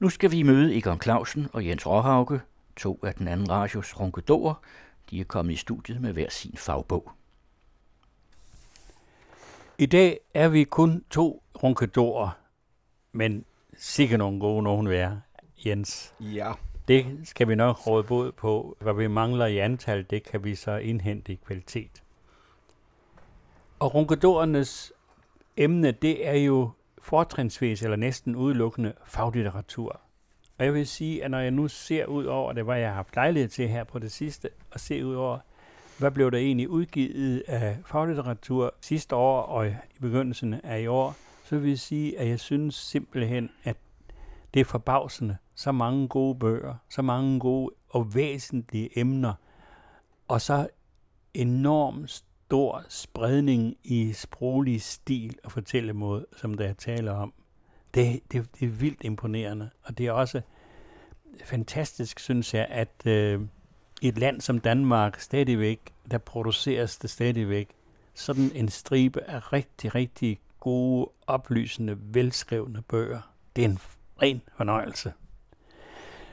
Nu skal vi møde Egon Clausen og Jens Råhauke, to af den anden radios ronkedorer. De er kommet i studiet med hver sin fagbog. I dag er vi kun to ronkedorer, men sikkert nogle gode nogen være, Jens. Ja. Det skal vi nok råde bod på. Hvad vi mangler i antal, det kan vi så indhente i kvalitet. Og ronkedorernes emne, det er jo fortrinsvis eller næsten udelukkende faglitteratur. Og jeg vil sige, at når jeg nu ser ud over det, hvad jeg har haft lejlighed til her på det sidste, og se ud over, hvad blev der egentlig udgivet af faglitteratur sidste år og i begyndelsen af i år, så vil jeg sige, at jeg synes simpelthen, at det er forbavsende. Så mange gode bøger, så mange gode og væsentlige emner, og så enormt stor spredning i sproglig stil og fortællemåde, som der er tale om. Det, det, det er vildt imponerende, og det er også fantastisk, synes jeg, at øh, et land som Danmark stadigvæk, der produceres det stadigvæk sådan en stribe af rigtig, rigtig gode, oplysende, velskrevne bøger. Det er en ren fornøjelse.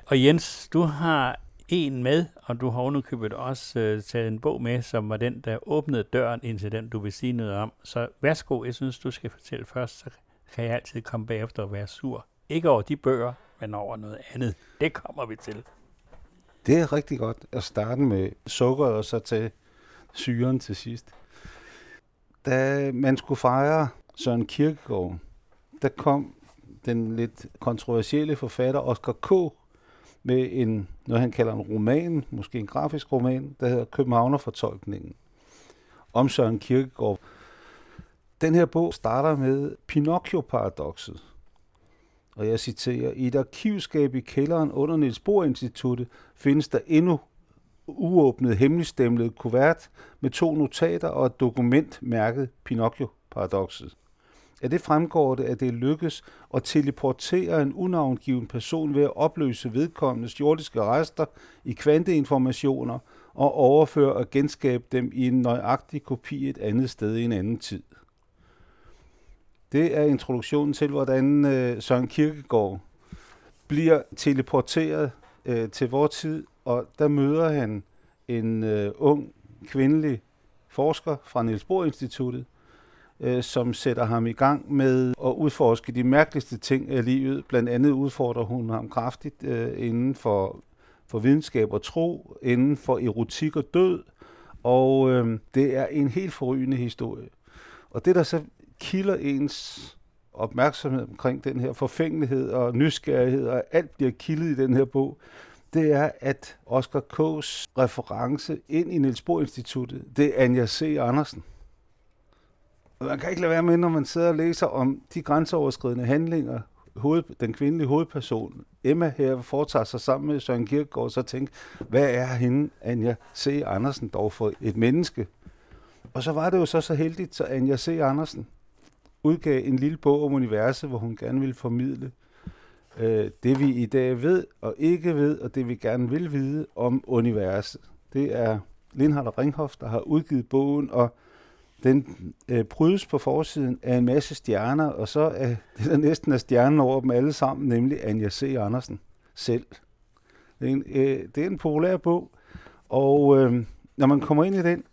Og Jens, du har en med, og du har underkøbet også øh, taget en bog med, som var den, der åbnede døren ind til den, du vil sige noget om. Så værsgo, jeg synes, du skal fortælle først, så kan jeg altid komme bagefter og være sur. Ikke over de bøger, men over noget andet. Det kommer vi til. Det er rigtig godt at starte med sukkeret og så til syren til sidst. Da man skulle fejre Søren Kierkegaard, der kom den lidt kontroversielle forfatter Oscar K med en, noget han kalder en roman, måske en grafisk roman, der hedder Københavnerfortolkningen om Søren Kierkegaard. Den her bog starter med Pinocchio-paradokset. Og jeg citerer, i et arkivskab i kælderen under Niels Bohr Instituttet findes der endnu uåbnet hemmeligstemlet kuvert med to notater og et dokument mærket Pinocchio-paradokset. Af det fremgår det, at det lykkes at teleportere en unavngiven person ved at opløse vedkommendes jordiske rester i kvanteinformationer og overføre og genskabe dem i en nøjagtig kopi et andet sted i en anden tid. Det er introduktionen til, hvordan øh, Søren Kierkegaard bliver teleporteret øh, til vores tid, og der møder han en øh, ung kvindelig forsker fra Niels Bohr Instituttet, øh, som sætter ham i gang med at udforske de mærkeligste ting af livet. Blandt andet udfordrer hun ham kraftigt øh, inden for, for videnskab og tro, inden for erotik og død, og øh, det er en helt forrygende historie. Og det, der så kilder ens opmærksomhed omkring den her forfængelighed og nysgerrighed, og alt bliver kildet i den her bog, det er, at Oscar K.'s reference ind i Niels Bohr Instituttet, det er Anja C. Andersen. Og man kan ikke lade være med, når man sidder og læser om de grænseoverskridende handlinger, hoved, den kvindelige hovedperson, Emma her, foretager sig sammen med Søren Kierkegaard, så tænke, hvad er hende, Anja C. Andersen, dog for et menneske? Og så var det jo så så heldigt, så Anja C. Andersen udgav en lille bog om universet, hvor hun gerne ville formidle øh, det, vi i dag ved og ikke ved, og det vi gerne vil vide om universet. Det er Lindhard og Ringhoff, der har udgivet bogen, og den øh, prydes på forsiden af en masse stjerner, og så er det der næsten er stjernen over dem alle sammen, nemlig Anja C. Andersen selv. Det er en, øh, det er en populær bog, og øh, når man kommer ind i den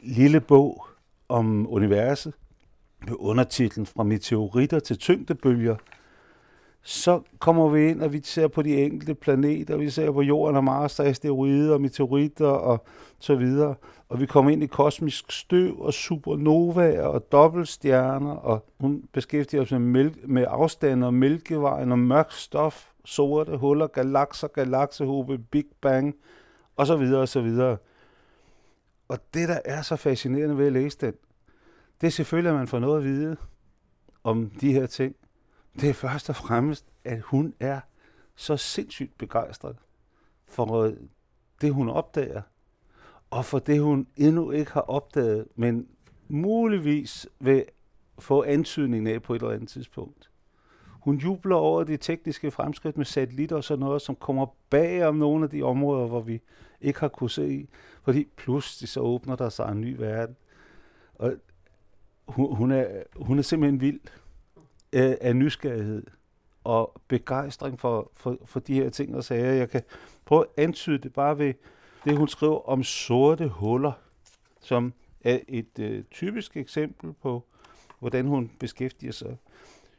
lille bog om universet, med undertitlen Fra meteoritter til tyngdebølger, så kommer vi ind, og vi ser på de enkelte planeter, vi ser på jorden og Mars, der er asteroider og meteoritter og så videre. Og vi kommer ind i kosmisk støv og supernovaer og dobbeltstjerner, og hun beskæftiger sig med, mælke, med afstande og mælkevejen og mørk stof, sorte huller, galakser, galaksehobe, Big Bang, og så videre og så videre. Og det, der er så fascinerende ved at læse den, det er selvfølgelig, at man får noget at vide om de her ting. Det er først og fremmest, at hun er så sindssygt begejstret for øh, det, hun opdager, og for det, hun endnu ikke har opdaget, men muligvis vil få antydningen af på et eller andet tidspunkt. Hun jubler over de tekniske fremskridt med satellitter og sådan noget, som kommer bag om nogle af de områder, hvor vi ikke har kunnet se i, fordi pludselig så åbner der sig en ny verden. Og hun, hun, er, hun er simpelthen vild øh, af nysgerrighed og begejstring for, for, for de her ting og sager. Jeg kan prøve at antyde det bare ved det, hun skriver om sorte huller, som er et øh, typisk eksempel på, hvordan hun beskæftiger sig.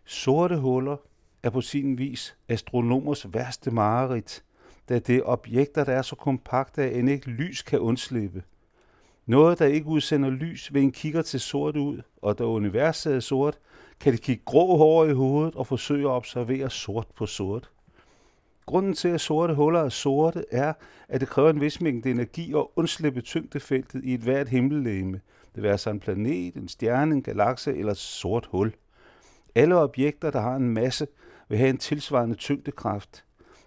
Sorte huller er på sin vis astronomers værste mareridt, da det er objekter, der er så kompakte, at end ikke lys kan undslippe. Noget, der ikke udsender lys, ved en kigger til sort ud, og da universet er sort, kan de kigge grå hår i hovedet og forsøge at observere sort på sort. Grunden til, at sorte huller er sorte, er, at det kræver en vis mængde energi at undslippe tyngdefeltet i et hvert himmellegeme. Det vil sig en planet, en stjerne, en galakse eller et sort hul. Alle objekter, der har en masse, vil have en tilsvarende tyngdekraft.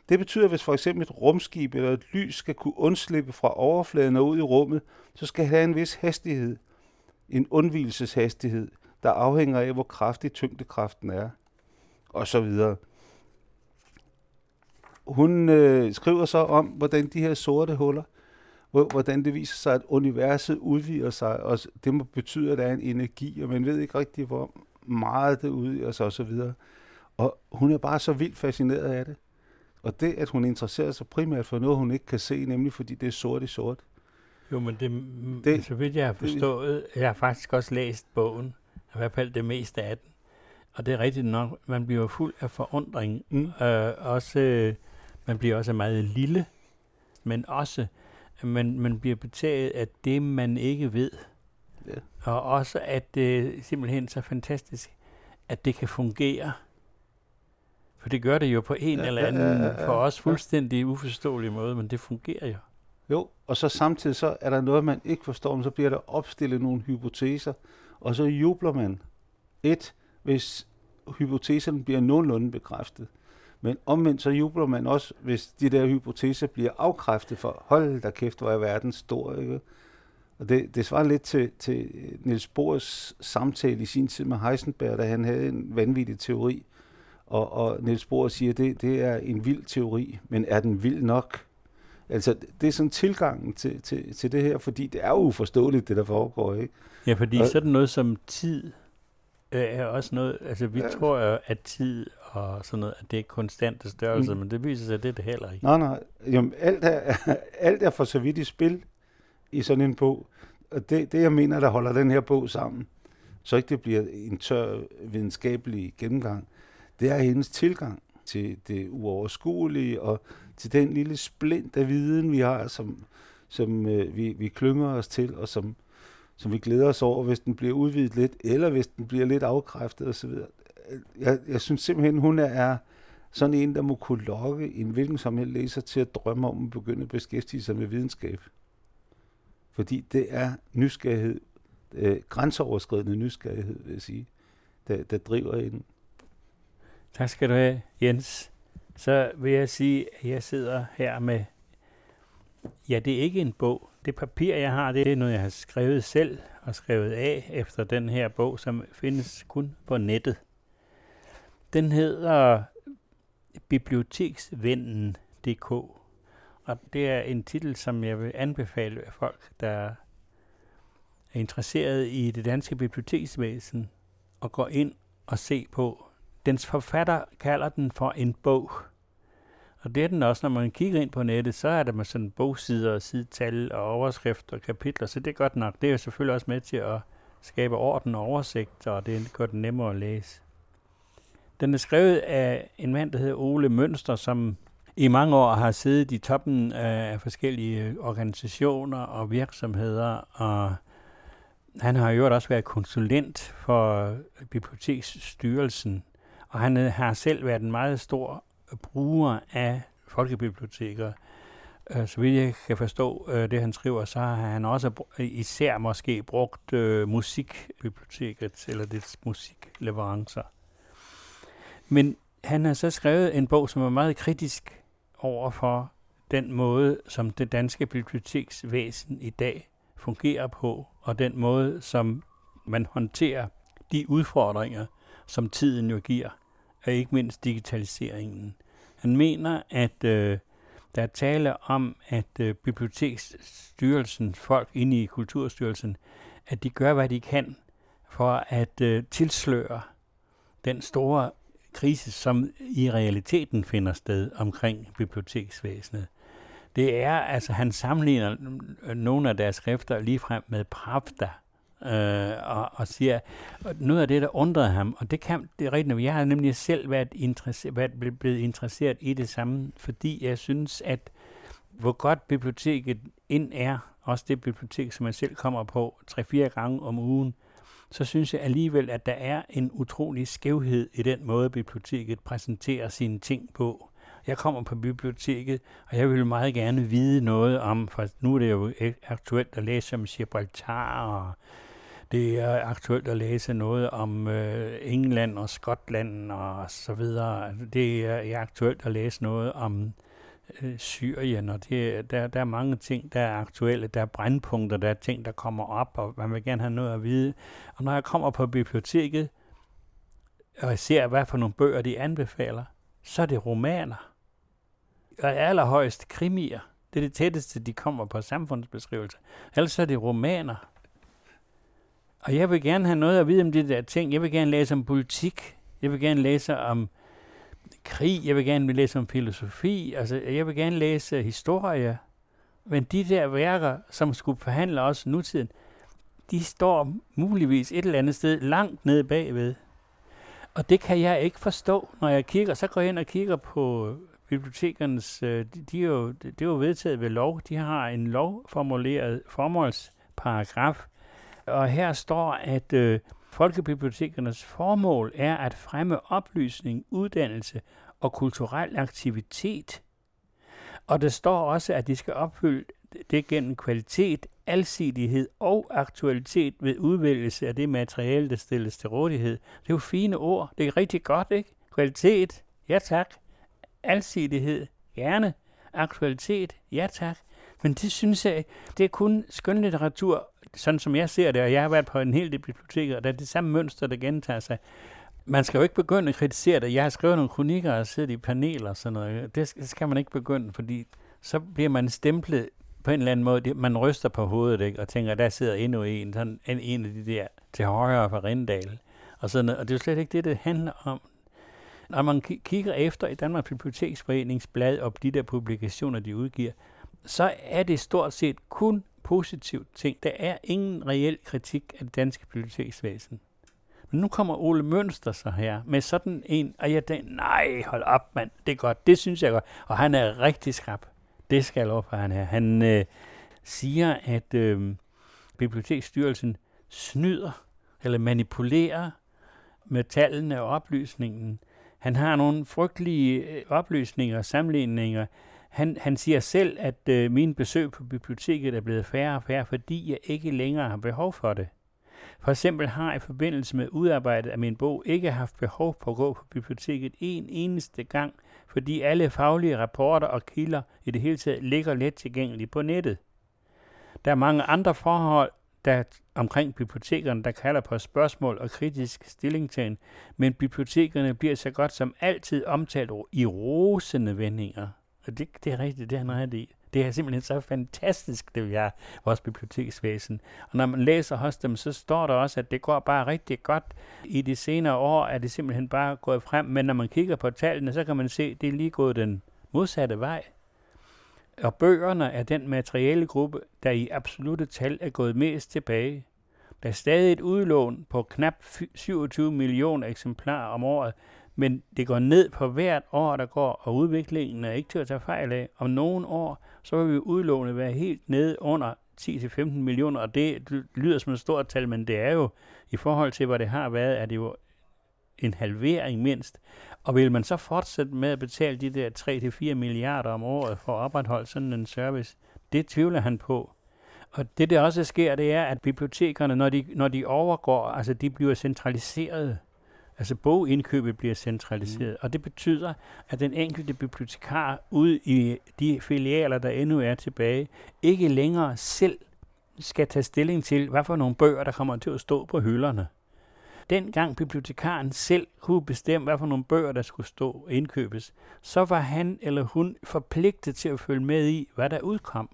Det betyder, at hvis for eksempel et rumskib eller et lys skal kunne undslippe fra overfladen og ud i rummet, så skal det have en vis hastighed. En undvielseshastighed, der afhænger af, hvor kraftig tyngdekraften er. Og så videre. Hun øh, skriver så om, hvordan de her sorte huller, hvordan det viser sig, at universet udvider sig, og det må betyde, at der er en energi, og man ved ikke rigtig, hvor meget det udvider sig osv. Og hun er bare så vildt fascineret af det. Og det, at hun interesserer sig primært for noget, hun ikke kan se, nemlig fordi det er sort i sort. Jo, men det, det så vidt jeg har forstået, det, jeg har faktisk også læst bogen, i hvert fald det meste af den. Og det er rigtigt nok, man bliver fuld af forundring. Mm. Øh, også, øh, man bliver også meget lille, men også, man, man bliver betaget af det, man ikke ved. Ja. Og også, at det er simpelthen så fantastisk, at det kan fungere. For det gør det jo på en ja, eller anden, ja, ja, ja, for os fuldstændig uforståelig måde, men det fungerer jo. Jo, og så samtidig så er der noget, man ikke forstår, men så bliver der opstillet nogle hypoteser, og så jubler man. Et, hvis hypotesen bliver nogenlunde bekræftet. Men omvendt så jubler man også, hvis de der hypoteser bliver afkræftet for, hold da kæft, hvor er verden stor, ikke? Og det, det svarer lidt til, til Niels Bohrs samtale i sin tid med Heisenberg, da han havde en vanvittig teori. Og, og Niels Bohr siger, det, det er en vild teori, men er den vild nok? Altså, det er sådan tilgangen til, til, til det her, fordi det er jo uforståeligt, det der foregår, ikke? Ja, fordi og, sådan noget som tid øh, er også noget, altså vi ja. tror jo, at tid og sådan noget, at det er konstante størrelse, mm. men det viser sig, at det er det heller ikke. Nej, nej. Jamen, alt er, alt er for så vidt i spil i sådan en bog. Og det, det, jeg mener, der holder den her bog sammen, så ikke det bliver en tør videnskabelig gennemgang, det er hendes tilgang til det uoverskuelige og til den lille splint af viden, vi har, som, som øh, vi, vi klynger os til, og som, som vi glæder os over, hvis den bliver udvidet lidt, eller hvis den bliver lidt afkræftet osv. Jeg, jeg synes simpelthen, hun er sådan en, der må kunne lokke en hvilken som helst læser til at drømme om at begynde at beskæftige sig med videnskab. Fordi det er nysgerrighed, øh, grænseoverskridende nysgerrighed, vil jeg sige, der, der driver en. Tak skal du have, Jens. Så vil jeg sige, at jeg sidder her med, ja, det er ikke en bog. Det papir, jeg har, det er noget, jeg har skrevet selv og skrevet af efter den her bog, som findes kun på nettet. Den hedder Biblioteksvennen.dk, og det er en titel, som jeg vil anbefale folk, der er interesseret i det danske biblioteksvæsen, og går ind og se på Dens forfatter kalder den for en bog. Og det er den også, når man kigger ind på nettet, så er der med sådan bogsider, sidetal og overskrifter og kapitler, så det er godt nok. Det er jo selvfølgelig også med til at skabe orden og oversigt, og det gør den nemmere at læse. Den er skrevet af en mand, der hedder Ole Mønster, som i mange år har siddet i toppen af forskellige organisationer og virksomheder, og han har jo også været konsulent for Biblioteksstyrelsen, og han øh, har selv været en meget stor bruger af folkebiblioteker. Øh, så vidt jeg kan forstå øh, det, han skriver, så har han også især måske brugt musikbiblioteket eller dets musikleverancer. Men han har så skrevet en bog, som er meget kritisk over for den måde, som det danske biblioteksvæsen i dag fungerer på, og den måde, som man håndterer de udfordringer, som tiden jo giver og ikke mindst digitaliseringen. Han mener, at øh, der er tale om, at øh, biblioteksstyrelsen, folk inde i Kulturstyrelsen, at de gør, hvad de kan for at øh, tilsløre den store krise, som i realiteten finder sted omkring biblioteksvæsenet. Det er, altså han sammenligner øh, nogle af deres skrifter lige frem med Pravda, øh, og, og siger, noget af det, der undrede ham, og det kan det er rigtigt, jeg har nemlig selv været, interesseret, været blevet interesseret i det samme, fordi jeg synes, at hvor godt biblioteket ind er, også det bibliotek, som jeg selv kommer på tre-fire gange om ugen, så synes jeg alligevel, at der er en utrolig skævhed i den måde, biblioteket præsenterer sine ting på. Jeg kommer på biblioteket, og jeg vil meget gerne vide noget om, for nu er det jo aktuelt at læse om Gibraltar, og det er aktuelt at læse noget om øh, England og Skotland og så videre. Det er aktuelt at læse noget om øh, Syrien, og det, der, der er mange ting, der er aktuelle. Der er brandpunkter, der er ting, der kommer op, og man vil gerne have noget at vide. Og når jeg kommer på biblioteket, og jeg ser, hvad for nogle bøger de anbefaler, så er det romaner. Og allerhøjst krimier. Det er det tætteste, de kommer på samfundsbeskrivelse. Ellers er det romaner. Og jeg vil gerne have noget at vide om de der ting. Jeg vil gerne læse om politik. Jeg vil gerne læse om krig. Jeg vil gerne læse om filosofi. Altså, jeg vil gerne læse historie. Men de der værker, som skulle forhandle os nutiden, de står muligvis et eller andet sted langt nede bagved. Og det kan jeg ikke forstå, når jeg kigger. Så går jeg ind og kigger på bibliotekernes, øh, de, de er jo, det er jo vedtaget ved lov. De har en lovformuleret formålsparagraf, og her står, at øh, folkebibliotekernes formål er at fremme oplysning, uddannelse og kulturel aktivitet. Og der står også, at de skal opfylde det gennem kvalitet, alsidighed og aktualitet ved udvælgelse af det materiale, der stilles til rådighed. Det er jo fine ord. Det er rigtig godt, ikke? Kvalitet, ja tak. Alsidighed, gerne. Aktualitet, ja tak. Men det synes jeg, det er kun skønlitteratur, sådan som jeg ser det, og jeg har været på en hel del biblioteker, og der er det samme mønster, der gentager sig. Man skal jo ikke begynde at kritisere det. Jeg har skrevet nogle kronikker og siddet i paneler og sådan noget. Det skal man ikke begynde, fordi så bliver man stemplet på en eller anden måde. Man ryster på hovedet ikke, og tænker, der sidder endnu en, sådan en, en af de der til højre fra Rindal. Og, sådan noget. og det er jo slet ikke det, det handler om. Når man kigger efter i Danmarks Biblioteksforeningsblad og de der publikationer, de udgiver, så er det stort set kun positivt ting. Der er ingen reel kritik af det danske biblioteksvæsen. Men nu kommer Ole Mønster så her med sådan en, og jeg tænker, nej, hold op mand, det er godt, det synes jeg godt. Og han er rigtig skrab. Det skal jeg lov for, han her. Han øh, siger, at øh, Biblioteksstyrelsen snyder eller manipulerer med tallene og oplysningen. Han har nogle frygtelige øh, oplysninger og sammenligninger han, han siger selv, at øh, mine besøg på biblioteket er blevet færre og færre, fordi jeg ikke længere har behov for det. For eksempel har jeg i forbindelse med udarbejdet af min bog ikke haft behov for at gå på biblioteket en eneste gang, fordi alle faglige rapporter og kilder i det hele taget ligger let tilgængeligt på nettet. Der er mange andre forhold der omkring bibliotekerne, der kalder på spørgsmål og kritisk stillingtagen, men bibliotekerne bliver så godt som altid omtalt i rosende vendinger. Og det, det er rigtigt, det er han ret i. Det er simpelthen så fantastisk, det er vores biblioteksvæsen. Og når man læser hos dem, så står der også, at det går bare rigtig godt. I de senere år er det simpelthen bare gået frem, men når man kigger på tallene, så kan man se, at det er lige gået den modsatte vej. Og bøgerne er den materielle gruppe, der i absolute tal er gået mest tilbage. Der er stadig et udlån på knap 27 millioner eksemplarer om året, men det går ned på hvert år, der går, og udviklingen er ikke til at tage fejl af. Om nogle år, så vil vi udlåne være helt nede under 10-15 millioner, og det lyder som et stort tal, men det er jo, i forhold til hvad det har været, er det jo en halvering mindst. Og vil man så fortsætte med at betale de der 3-4 milliarder om året for at opretholde sådan en service, det tvivler han på. Og det der også sker, det er, at bibliotekerne, når de, når de overgår, altså de bliver centraliseret, Altså bogindkøbet bliver centraliseret, mm. og det betyder, at den enkelte bibliotekar ude i de filialer, der endnu er tilbage, ikke længere selv skal tage stilling til, hvad for nogle bøger, der kommer til at stå på hylderne. Dengang bibliotekaren selv kunne bestemme, hvad for nogle bøger, der skulle stå indkøbes, så var han eller hun forpligtet til at følge med i, hvad der udkom.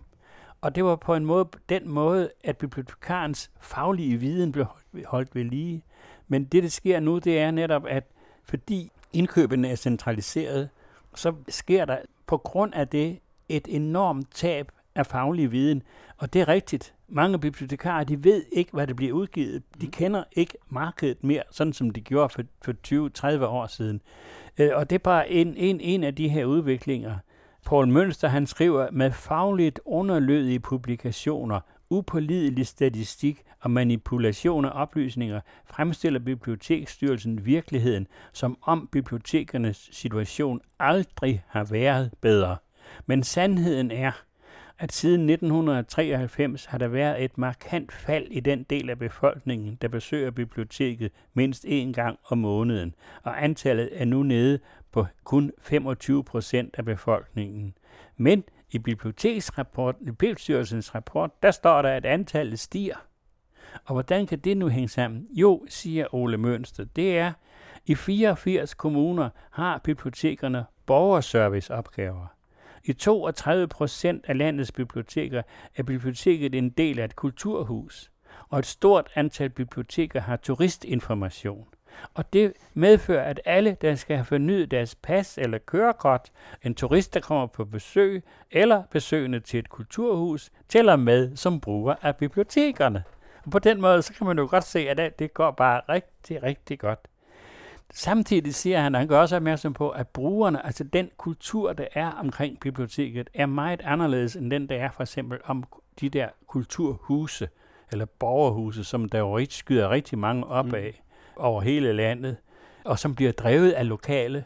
Og det var på en måde, den måde, at bibliotekarens faglige viden blev holdt ved lige. Men det, der sker nu, det er netop, at fordi indkøbene er centraliseret, så sker der på grund af det et enormt tab af faglig viden. Og det er rigtigt. Mange bibliotekarer, de ved ikke, hvad det bliver udgivet. De mm. kender ikke markedet mere, sådan som de gjorde for, for 20-30 år siden. Øh, og det er bare en, en, en af de her udviklinger. Paul Mønster, han skriver, med fagligt underlødige publikationer, upålidelig statistik og manipulation af oplysninger fremstiller Biblioteksstyrelsen virkeligheden, som om bibliotekernes situation aldrig har været bedre. Men sandheden er, at siden 1993 har der været et markant fald i den del af befolkningen, der besøger biblioteket mindst én gang om måneden, og antallet er nu nede på kun 25 procent af befolkningen. Men i biblioteksrapporten, i Biblioteksstyrelsens rapport, der står der, at antallet stiger. Og hvordan kan det nu hænge sammen? Jo, siger Ole Mønster, det er, i 84 kommuner har bibliotekerne borgerserviceopgaver. I 32 procent af landets biblioteker er biblioteket en del af et kulturhus, og et stort antal biblioteker har turistinformation. Og det medfører, at alle, der skal have fornyet deres pas eller kørekort, en turist, der kommer på besøg, eller besøgende til et kulturhus, tæller med som bruger af bibliotekerne. Og på den måde, så kan man jo godt se, at det går bare rigtig, rigtig godt. Samtidig siger han, at han gør også opmærksom på, at brugerne, altså den kultur, der er omkring biblioteket, er meget anderledes end den, der er for eksempel om de der kulturhuse, eller borgerhuse, som der jo skyder rigtig mange op af mm over hele landet, og som bliver drevet af lokale.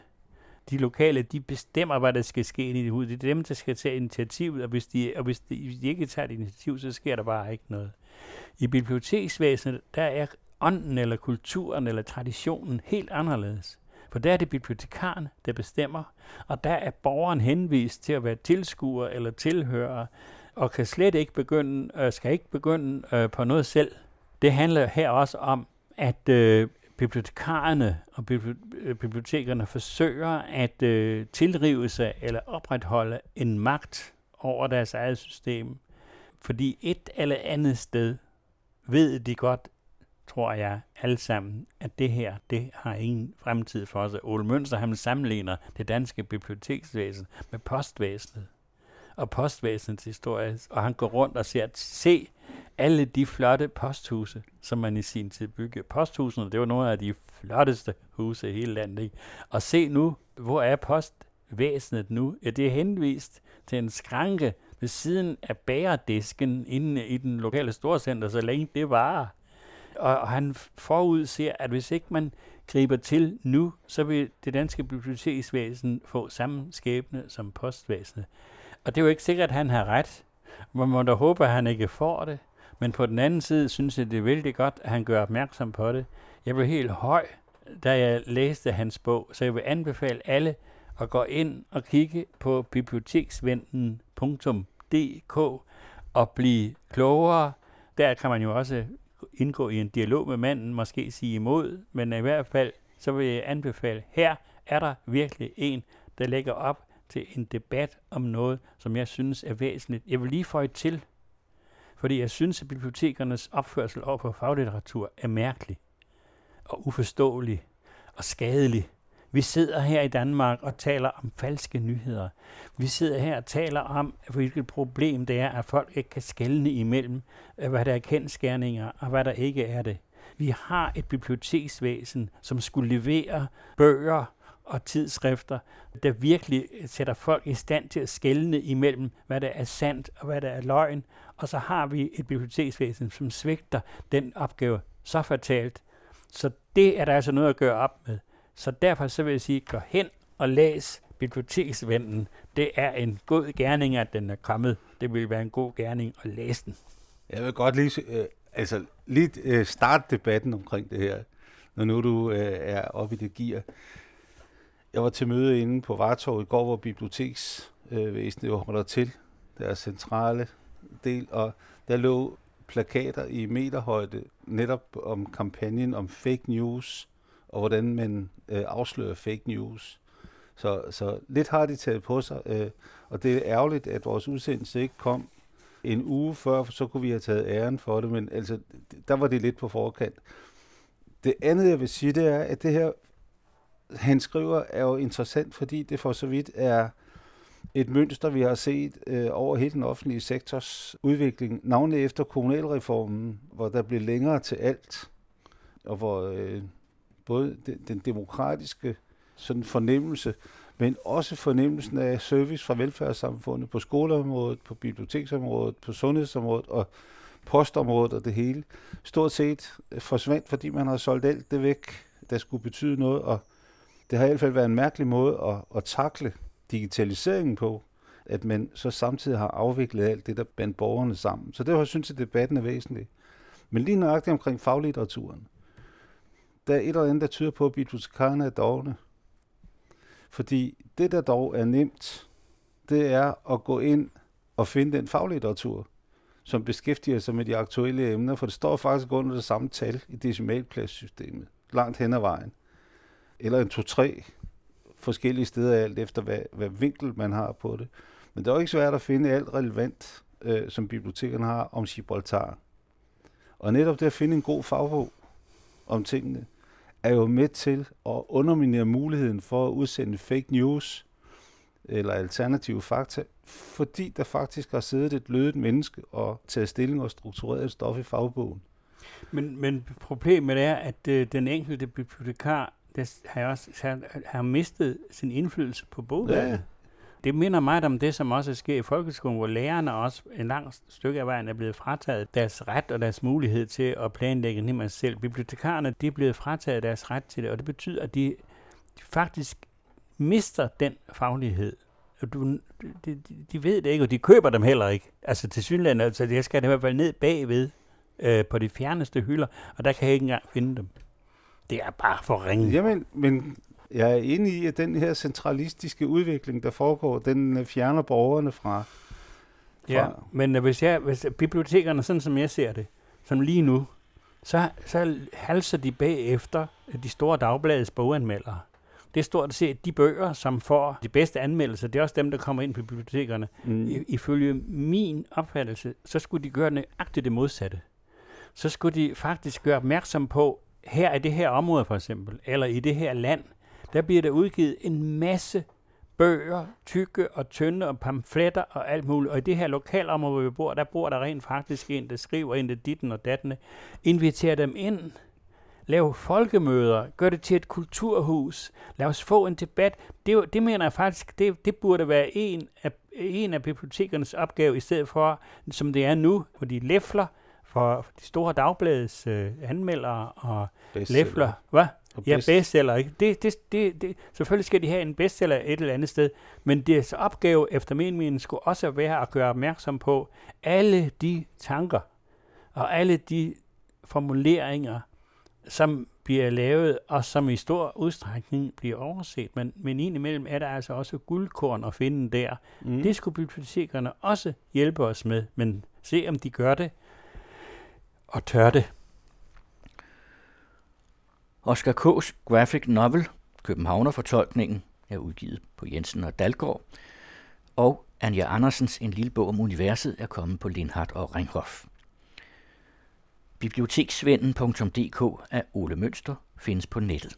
De lokale, de bestemmer, hvad der skal ske i det hus. Det er dem, der skal tage initiativet, og hvis de, og hvis de, hvis de ikke tager et initiativ, så sker der bare ikke noget. I biblioteksvæsenet, der er ånden eller kulturen eller traditionen helt anderledes. For der er det bibliotekaren, der bestemmer, og der er borgeren henvist til at være tilskuer eller tilhører, og kan slet ikke begynde, øh, skal ikke begynde øh, på noget selv. Det handler her også om, at øh, bibliotekarerne og øh, bibliotekerne forsøger at øh, tilrive sig eller opretholde en magt over deres eget system. Fordi et eller andet sted ved de godt, tror jeg alle sammen, at det her, det har ingen fremtid for sig. Ole Mønster, han sammenligner det danske biblioteksvæsen med postvæsenet og postvæsenets historie, og han går rundt og ser, se alle de flotte posthuse, som man i sin tid byggede. Posthusene, det var nogle af de flotteste huse i hele landet. Ikke? Og se nu, hvor er postvæsenet nu? Ja, det er henvist til en skranke ved siden af bæredisken inde i den lokale storcenter, så længe det var. Og, og han forudser, at hvis ikke man griber til nu, så vil det danske biblioteksvæsen få samme skæbne som postvæsenet. Og det er jo ikke sikkert, at han har ret. Man må da håbe, at han ikke får det. Men på den anden side synes jeg, det er vældig godt, at han gør opmærksom på det. Jeg blev helt høj, da jeg læste hans bog, så jeg vil anbefale alle at gå ind og kigge på biblioteksventen.dk og blive klogere. Der kan man jo også indgå i en dialog med manden, måske sige imod, men i hvert fald, så vil jeg anbefale, her er der virkelig en, der lægger op til en debat om noget, som jeg synes er væsentligt. Jeg vil lige få et til, fordi jeg synes, at bibliotekernes opførsel over for faglitteratur er mærkelig og uforståelig og skadelig. Vi sidder her i Danmark og taler om falske nyheder. Vi sidder her og taler om, hvilket problem det er, at folk ikke kan skelne imellem, øh, hvad der er kendskærninger og hvad der ikke er det. Vi har et biblioteksvæsen, som skulle levere bøger og tidsskrifter, der virkelig sætter folk i stand til at skelne imellem, hvad der er sandt og hvad der er løgn. Og så har vi et biblioteksvæsen, som svigter den opgave så fatalt. Så det er der altså noget at gøre op med. Så derfor så vil jeg sige, gå hen og læs Biblioteksvennen. Det er en god gerning, at den er kommet. Det vil være en god gerning at læse den. Jeg vil godt lige, øh, altså, lige øh, starte debatten omkring det her, når nu du øh, er oppe i det gear. Jeg var til møde inde på Vartov i går, hvor biblioteksvæsenet øh, holder til, deres centrale del, og der lå plakater i meterhøjde netop om kampagnen om fake news, og hvordan man øh, afslører fake news. Så, så lidt har de taget på sig, øh, og det er ærgerligt, at vores udsendelse ikke kom en uge før, for så kunne vi have taget æren for det, men altså, der var det lidt på forkant. Det andet, jeg vil sige, det er, at det her han skriver, er jo interessant, fordi det for så vidt er et mønster, vi har set øh, over hele den offentlige sektors udvikling, navnlig efter kommunalreformen, hvor der blev længere til alt, og hvor øh, både den, den demokratiske sådan fornemmelse, men også fornemmelsen af service fra velfærdssamfundet på skoleområdet, på biblioteksområdet, på sundhedsområdet og postområdet og det hele, stort set forsvandt, fordi man har solgt alt det væk, der skulle betyde noget, og det har i hvert fald været en mærkelig måde at, at takle digitaliseringen på, at man så samtidig har afviklet alt det, der bandt borgerne sammen. Så derfor synes jeg, at debatten er væsentlig. Men lige nøjagtigt omkring faglitteraturen, der er et eller andet, der tyder på, at bibliotekarerne er dogne. Fordi det, der dog er nemt, det er at gå ind og finde den faglitteratur, som beskæftiger sig med de aktuelle emner, for det står faktisk under det samme tal i decimalpladssystemet, langt hen ad vejen. Eller en to-tre forskellige steder, alt efter hvad, hvad vinkel man har på det. Men det er jo ikke svært at finde alt relevant, øh, som bibliotekerne har om Gibraltar. Og netop det at finde en god fagbog om tingene, er jo med til at underminere muligheden for at udsende fake news eller alternative fakta, fordi der faktisk har siddet et lødet menneske og taget stilling og struktureret et stof i fagbogen. Men, men problemet er, at øh, den enkelte bibliotekar det har, også, har, har mistet sin indflydelse på bogværket. Ja. Det minder meget om det, som også sker i folkeskolen, hvor lærerne også en lang stykke af vejen er blevet frataget deres ret og deres mulighed til at planlægge nemlig selv. Bibliotekarerne de er blevet frataget deres ret til det, og det betyder, at de, de faktisk mister den faglighed. Du, de, de ved det ikke, og de køber dem heller ikke. Altså til synligheden, altså jeg skal i hvert fald ned bagved øh, på de fjerneste hylder, og der kan jeg ikke engang finde dem. Det er bare for ringe. Jamen, men jeg er enig i, at den her centralistiske udvikling, der foregår, den øh, fjerner borgerne fra... fra ja, men hvis, jeg, hvis bibliotekerne, sådan som jeg ser det, som lige nu, så, så halser de bagefter de store dagbladets boganmeldere. Det er stort set de bøger, som får de bedste anmeldelser. Det er også dem, der kommer ind på bibliotekerne. Mm. I, ifølge min opfattelse, så skulle de gøre nøjagtigt det modsatte. Så skulle de faktisk gøre opmærksom på, her i det her område for eksempel, eller i det her land, der bliver der udgivet en masse bøger, tykke og tynde og pamfletter og alt muligt. Og i det her lokalområde, hvor vi bor, der bor der rent faktisk en, der skriver ind til ditten og dattene. Inviter dem ind. Lav folkemøder. Gør det til et kulturhus. Lad os få en debat. Det, det mener jeg faktisk, det, det burde være en af, en af bibliotekernes opgave, i stedet for, som det er nu, hvor de læfler, for de store dagbladets øh, anmeldere og læfler. Hvad? Ja, bestseller. Ikke? Det, det, det, det, selvfølgelig skal de have en bestseller et eller andet sted, men deres opgave efter min mening skulle også være at gøre opmærksom på alle de tanker og alle de formuleringer, som bliver lavet, og som i stor udstrækning bliver overset. Men, men indimellem er der altså også guldkorn at finde der. Mm. Det skulle bibliotekerne også hjælpe os med, men se om de gør det, og tør det. Oscar K's graphic novel, Københavner-fortolkningen, er udgivet på Jensen og Dalgaard, og Anja Andersens En lille bog om universet er kommet på Lindhardt og Ringhof. Biblioteksvennen.dk af Ole Mønster findes på nettet.